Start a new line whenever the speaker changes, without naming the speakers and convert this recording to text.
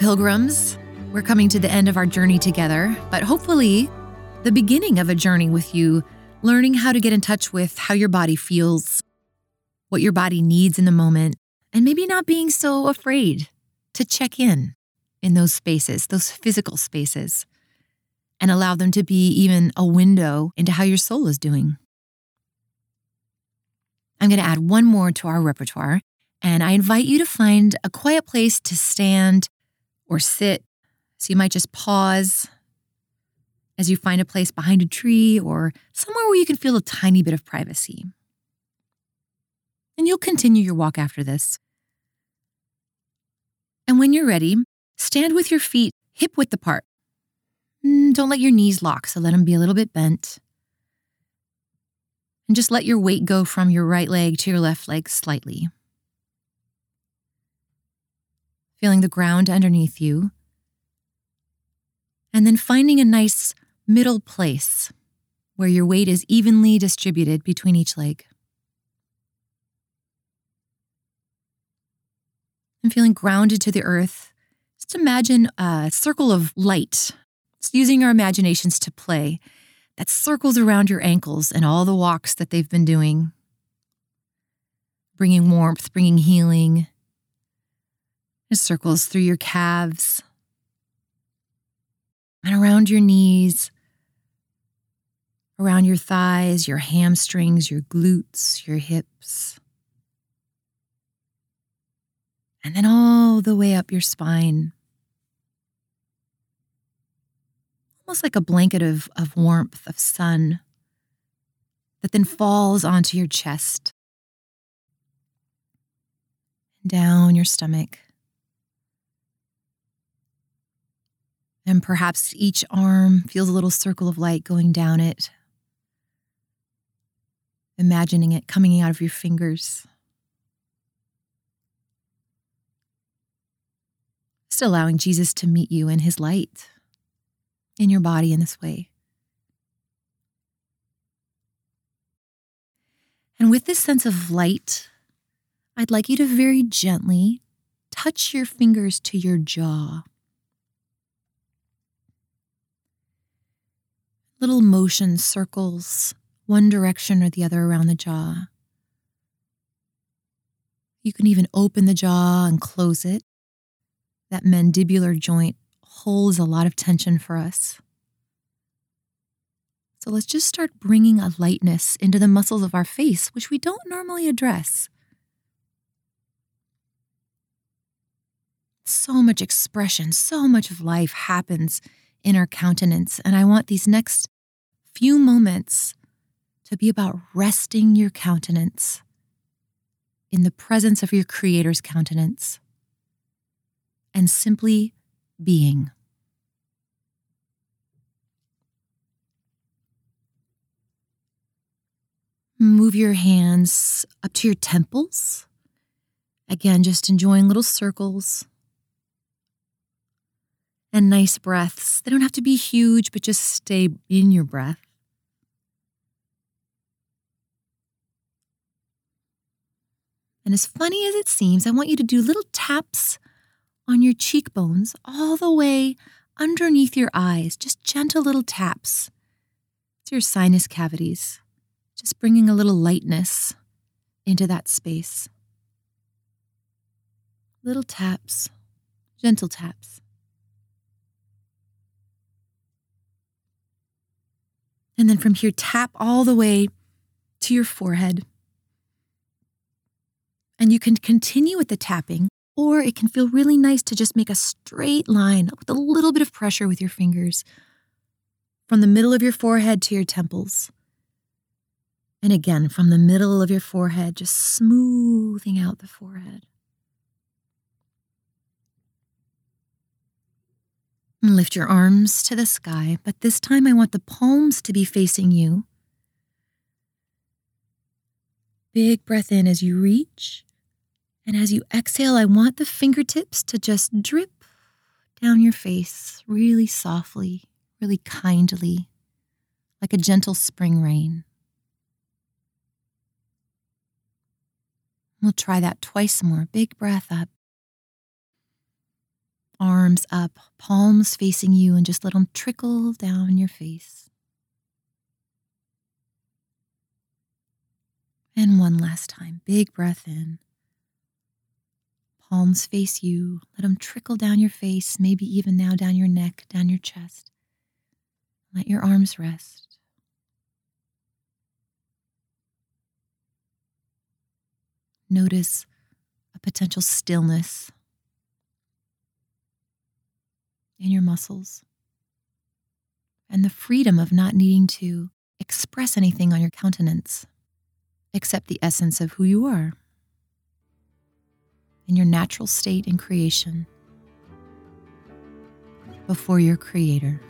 Pilgrims, we're coming to the end of our journey together, but hopefully, the beginning of a journey with you, learning how to get in touch with how your body feels, what your body needs in the moment, and maybe not being so afraid to check in in those spaces, those physical spaces, and allow them to be even a window into how your soul is doing. I'm going to add one more to our repertoire, and I invite you to find a quiet place to stand or sit. So you might just pause as you find a place behind a tree or somewhere where you can feel a tiny bit of privacy. And you'll continue your walk after this. And when you're ready, stand with your feet hip width apart. Mm, don't let your knees lock, so let them be a little bit bent. And just let your weight go from your right leg to your left leg slightly. Feeling the ground underneath you. And then finding a nice middle place where your weight is evenly distributed between each leg. And feeling grounded to the earth. Just imagine a circle of light it's using our imaginations to play that circles around your ankles and all the walks that they've been doing, bringing warmth, bringing healing. It circles through your calves and around your knees, around your thighs, your hamstrings, your glutes, your hips. And then all the way up your spine. almost like a blanket of, of warmth, of sun, that then falls onto your chest, and down your stomach. And perhaps each arm feels a little circle of light going down it, imagining it coming out of your fingers. Just allowing Jesus to meet you in his light in your body in this way. And with this sense of light, I'd like you to very gently touch your fingers to your jaw. Little motion circles, one direction or the other around the jaw. You can even open the jaw and close it. That mandibular joint holds a lot of tension for us. So let's just start bringing a lightness into the muscles of our face, which we don't normally address. So much expression, so much of life happens in our countenance. And I want these next few moments to be about resting your countenance in the presence of your Creator's countenance and simply being. Move your hands up to your temples. Again, just enjoying little circles and nice breaths. They don't have to be huge, but just stay in your breath. And as funny as it seems, I want you to do little taps on your cheekbones all the way underneath your eyes, just gentle little taps. It's your sinus cavities, just bringing a little lightness into that space. Little taps, gentle taps. And then from here, tap all the way to your forehead. And you can continue with the tapping or it can feel really nice to just make a straight line with a little bit of pressure with your fingers from the middle of your forehead to your temples. And again, from the middle of your forehead, just smoothing out the forehead. Lift your arms to the sky, but this time I want the palms to be facing you. Big breath in as you reach and as you exhale, I want the fingertips to just drip down your face really softly, really kindly, like a gentle spring rain. We'll try that twice more. Big breath up. Arms up, palms facing you, and just let them trickle down your face. And one last time, big breath in. Palms face you. Let them trickle down your face, maybe even now down your neck, down your chest. Let your arms rest. Notice a potential stillness in your muscles. And the freedom of not needing to express anything on your countenance. Except the essence of who you are. In your natural state in creation. Before your Creator.